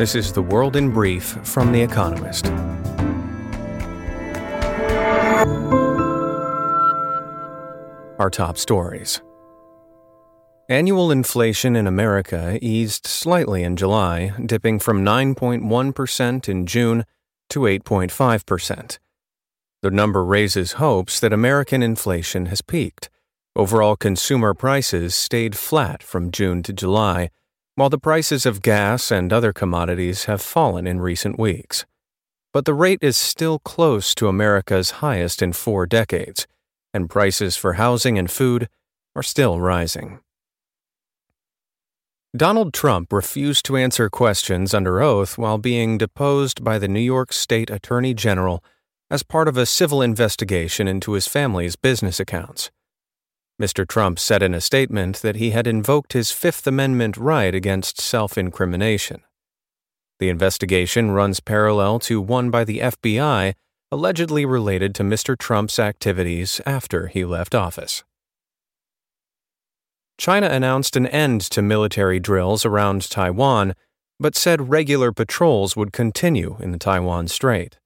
This is The World in Brief from The Economist. Our top stories. Annual inflation in America eased slightly in July, dipping from 9.1% in June to 8.5%. The number raises hopes that American inflation has peaked. Overall consumer prices stayed flat from June to July, while the prices of gas and other commodities have fallen in recent weeks. But the rate is still close to America's highest in four decades, and prices for housing and food are still rising. Donald Trump refused to answer questions under oath while being deposed by the New York State Attorney General as part of a civil investigation into his family's business accounts. Mr. Trump said in a statement that he had invoked his Fifth Amendment right against self incrimination. The investigation runs parallel to one by the FBI allegedly related to Mr. Trump's activities after he left office. China announced an end to military drills around Taiwan, but said regular patrols would continue in the Taiwan Strait.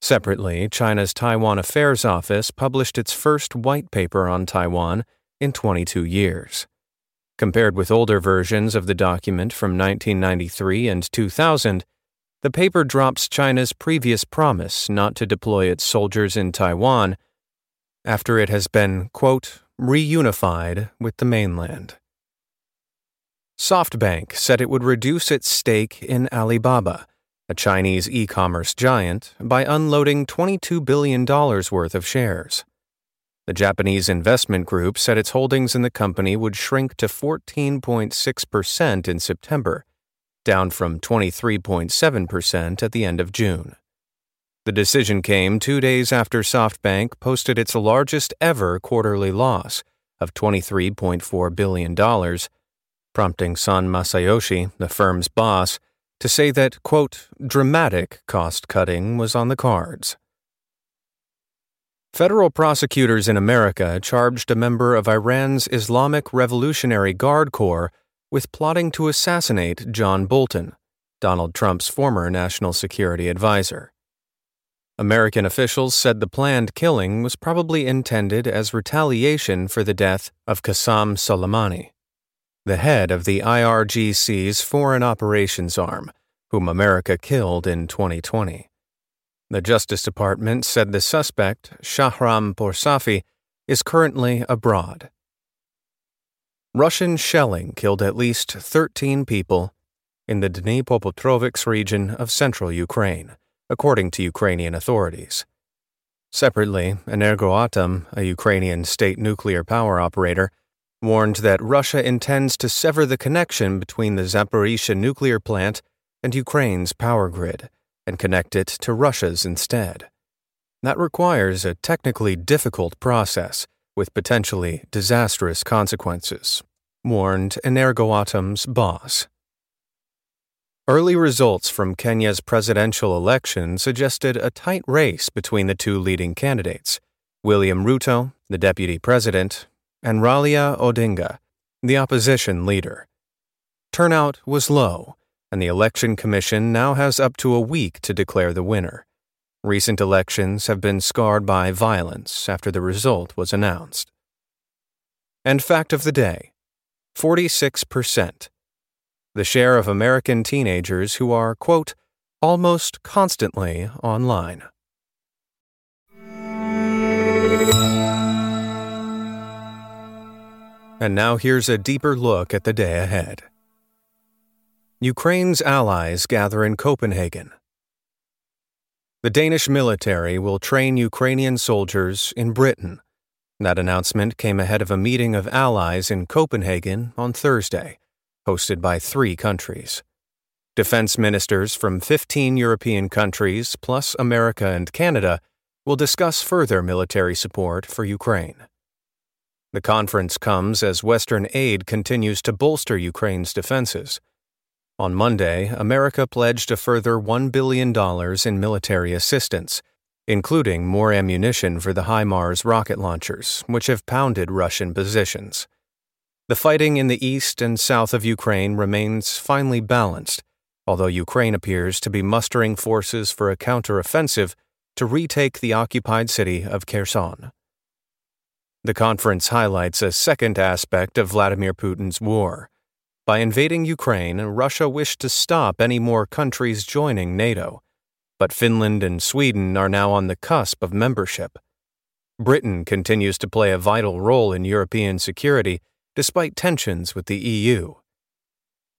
Separately, China's Taiwan Affairs Office published its first white paper on Taiwan in 22 years. Compared with older versions of the document from 1993 and 2000, the paper drops China's previous promise not to deploy its soldiers in Taiwan after it has been, quote, reunified with the mainland. SoftBank said it would reduce its stake in Alibaba a Chinese e commerce giant, by unloading $22 billion worth of shares. The Japanese investment group said its holdings in the company would shrink to 14.6% in September, down from 23.7% at the end of June. The decision came two days after SoftBank posted its largest ever quarterly loss of $23.4 billion, prompting Son Masayoshi, the firm's boss, to say that, quote, dramatic cost cutting was on the cards. Federal prosecutors in America charged a member of Iran's Islamic Revolutionary Guard Corps with plotting to assassinate John Bolton, Donald Trump's former national security advisor. American officials said the planned killing was probably intended as retaliation for the death of Qassem Soleimani the head of the IRGC's Foreign Operations Arm, whom America killed in 2020. The Justice Department said the suspect, Shahram Poursafi, is currently abroad. Russian shelling killed at least 13 people in the Dnipropetrovsk region of central Ukraine, according to Ukrainian authorities. Separately, Energoatom, a Ukrainian state nuclear power operator, warned that Russia intends to sever the connection between the Zaporizhia nuclear plant and Ukraine's power grid and connect it to Russia's instead. That requires a technically difficult process with potentially disastrous consequences, warned Energoatom's boss. Early results from Kenya's presidential election suggested a tight race between the two leading candidates, William Ruto, the deputy president, and Raila Odinga, the opposition leader. Turnout was low, and the Election Commission now has up to a week to declare the winner. Recent elections have been scarred by violence after the result was announced. And fact of the day 46%. The share of American teenagers who are, quote, almost constantly online. And now here's a deeper look at the day ahead. Ukraine's allies gather in Copenhagen. The Danish military will train Ukrainian soldiers in Britain. That announcement came ahead of a meeting of allies in Copenhagen on Thursday, hosted by three countries. Defense ministers from 15 European countries, plus America and Canada, will discuss further military support for Ukraine. The conference comes as Western aid continues to bolster Ukraine's defenses. On Monday, America pledged a further $1 billion in military assistance, including more ammunition for the HIMARS rocket launchers, which have pounded Russian positions. The fighting in the east and south of Ukraine remains finely balanced, although Ukraine appears to be mustering forces for a counteroffensive to retake the occupied city of Kherson. The conference highlights a second aspect of Vladimir Putin's war. By invading Ukraine, Russia wished to stop any more countries joining NATO, but Finland and Sweden are now on the cusp of membership. Britain continues to play a vital role in European security despite tensions with the EU.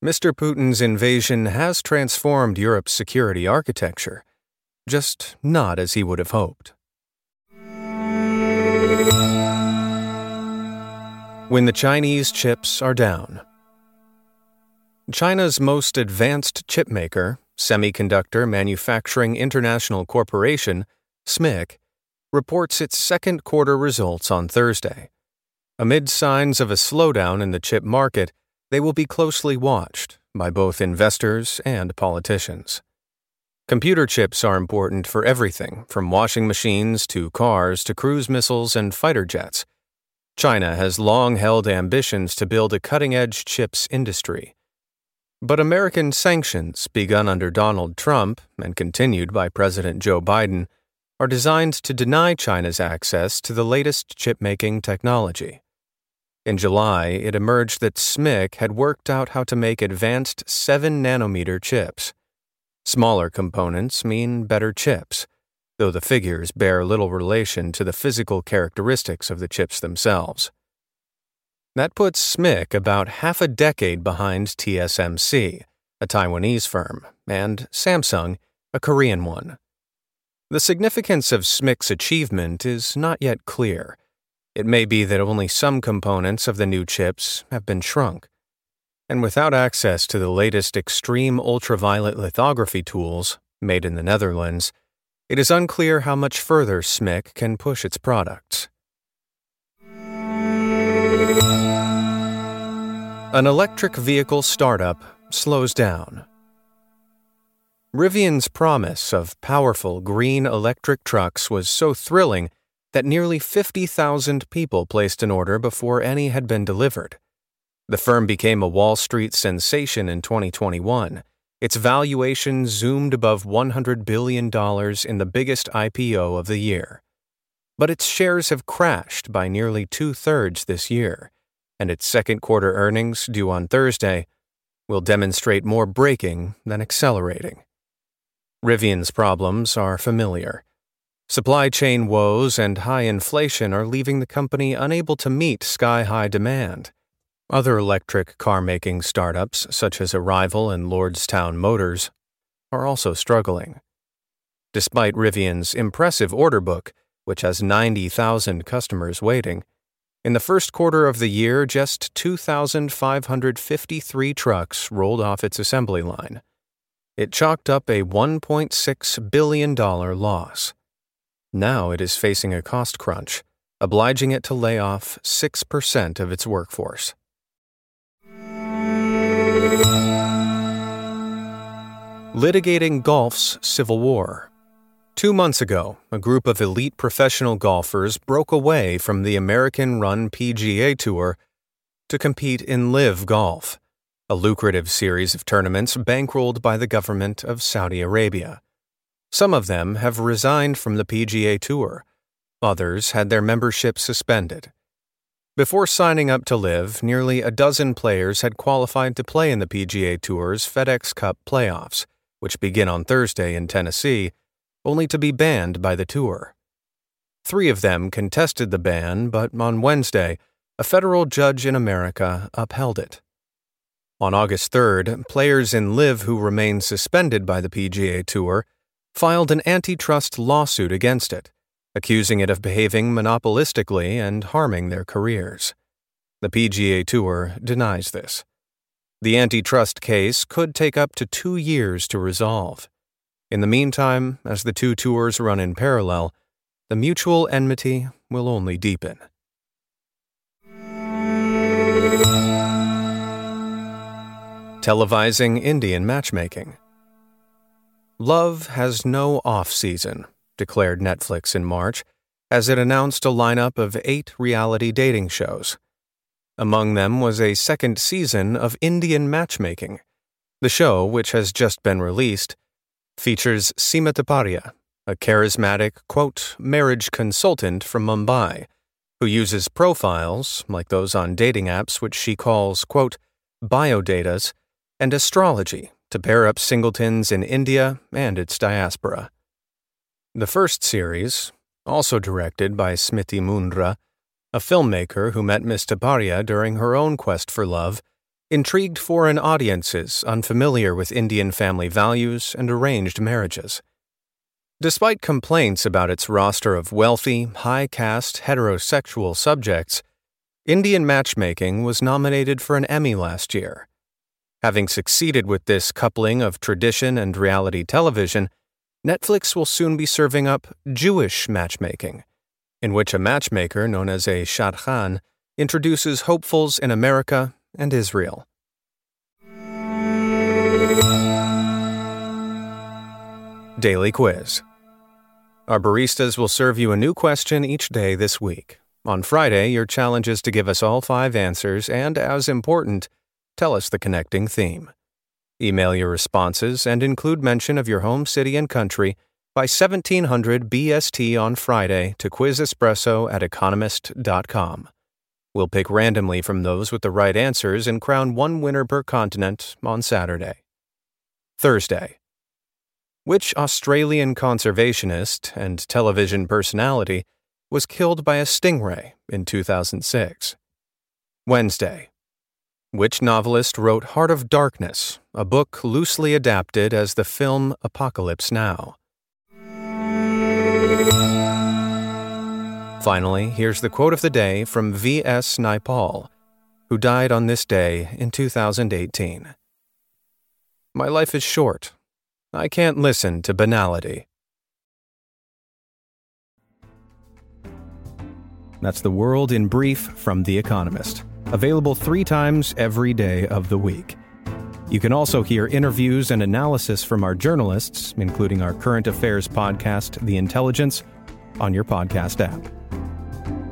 Mr. Putin's invasion has transformed Europe's security architecture, just not as he would have hoped. When the Chinese chips are down. China's most advanced chipmaker, Semiconductor Manufacturing International Corporation, SMIC, reports its second quarter results on Thursday. Amid signs of a slowdown in the chip market, they will be closely watched by both investors and politicians. Computer chips are important for everything from washing machines to cars to cruise missiles and fighter jets. China has long held ambitions to build a cutting edge chips industry. But American sanctions, begun under Donald Trump and continued by President Joe Biden, are designed to deny China's access to the latest chip-making technology. In July, it emerged that SMIC had worked out how to make advanced 7 nanometer chips. Smaller components mean better chips, though the figures bear little relation to the physical characteristics of the chips themselves. That puts SMIC about half a decade behind TSMC, a Taiwanese firm, and Samsung, a Korean one. The significance of SMIC's achievement is not yet clear. It may be that only some components of the new chips have been shrunk. And without access to the latest extreme ultraviolet lithography tools, made in the Netherlands, it is unclear how much further SMIC can push its products. An electric vehicle startup slows down. Rivian's promise of powerful green electric trucks was so thrilling that nearly 50,000 people placed an order before any had been delivered. The firm became a Wall Street sensation in 2021. Its valuation zoomed above $100 billion in the biggest IPO of the year. But its shares have crashed by nearly two thirds this year, and its second quarter earnings, due on Thursday, will demonstrate more braking than accelerating. Rivian's problems are familiar. Supply chain woes and high inflation are leaving the company unable to meet sky high demand. Other electric car making startups, such as Arrival and Lordstown Motors, are also struggling. Despite Rivian's impressive order book, which has 90,000 customers waiting, in the first quarter of the year, just 2,553 trucks rolled off its assembly line it chalked up a $1.6 billion loss. Now it is facing a cost crunch, obliging it to lay off 6% of its workforce. Litigating Golf's Civil War. Two months ago, a group of elite professional golfers broke away from the American run PGA Tour to compete in LIV Golf a lucrative series of tournaments bankrolled by the government of Saudi Arabia. Some of them have resigned from the PGA Tour, others had their membership suspended. Before signing up to LIV, nearly a dozen players had qualified to play in the PGA Tour's FedEx Cup playoffs, which begin on Thursday in Tennessee, only to be banned by the tour. Three of them contested the ban, but on Wednesday, a federal judge in America upheld it. On August 3rd, players in LIV who remain suspended by the PGA Tour filed an antitrust lawsuit against it, accusing it of behaving monopolistically and harming their careers. The PGA Tour denies this. The antitrust case could take up to two years to resolve. In the meantime, as the two tours run in parallel, the mutual enmity will only deepen. televising Indian matchmaking. Love has no off season, declared Netflix in March, as it announced a lineup of eight reality dating shows. Among them was a second season of Indian matchmaking, The show, which has just been released, features Seema Taparia, a charismatic, quote, marriage consultant from Mumbai, who uses profiles, like those on dating apps, which she calls, quote, biodatas, and astrology to pair up singletons in India and its diaspora. The first series, also directed by Smriti Mundhra, a filmmaker who met Miss Taparia during her own quest for love, intrigued foreign audiences unfamiliar with Indian family values and arranged marriages. Despite complaints about its roster of wealthy, high caste heterosexual subjects, Indian Matchmaking was nominated for an Emmy last year. Having succeeded with this coupling of tradition and reality television, Netflix will soon be serving up Jewish matchmaking, in which a matchmaker known as a shadchan introduces hopefuls in America and Israel. Daily Quiz Our baristas will serve you a new question each day this week. On Friday, your challenge is to give us all five answers and, as important, tell us the connecting theme. Email your responses and include mention of your home city and country by 1700 BST on Friday to quiz espresso at economist.com. We'll pick randomly from those with the right answers and crown one winner per continent on Saturday. Thursday. Which Australian conservationist and television personality was killed by a stingray in 2006? Wednesday. Which novelist wrote Heart of Darkness, a book loosely adapted as the film Apocalypse Now? Finally, here's the quote of the day from V.S. Naipaul, who died on this day in 2018. My life is short. I can't listen to banality. That's the world in brief from The Economist, available three times every day of the week. You can also hear interviews and analysis from our journalists, including our current affairs podcast, The Intelligence, on your podcast app.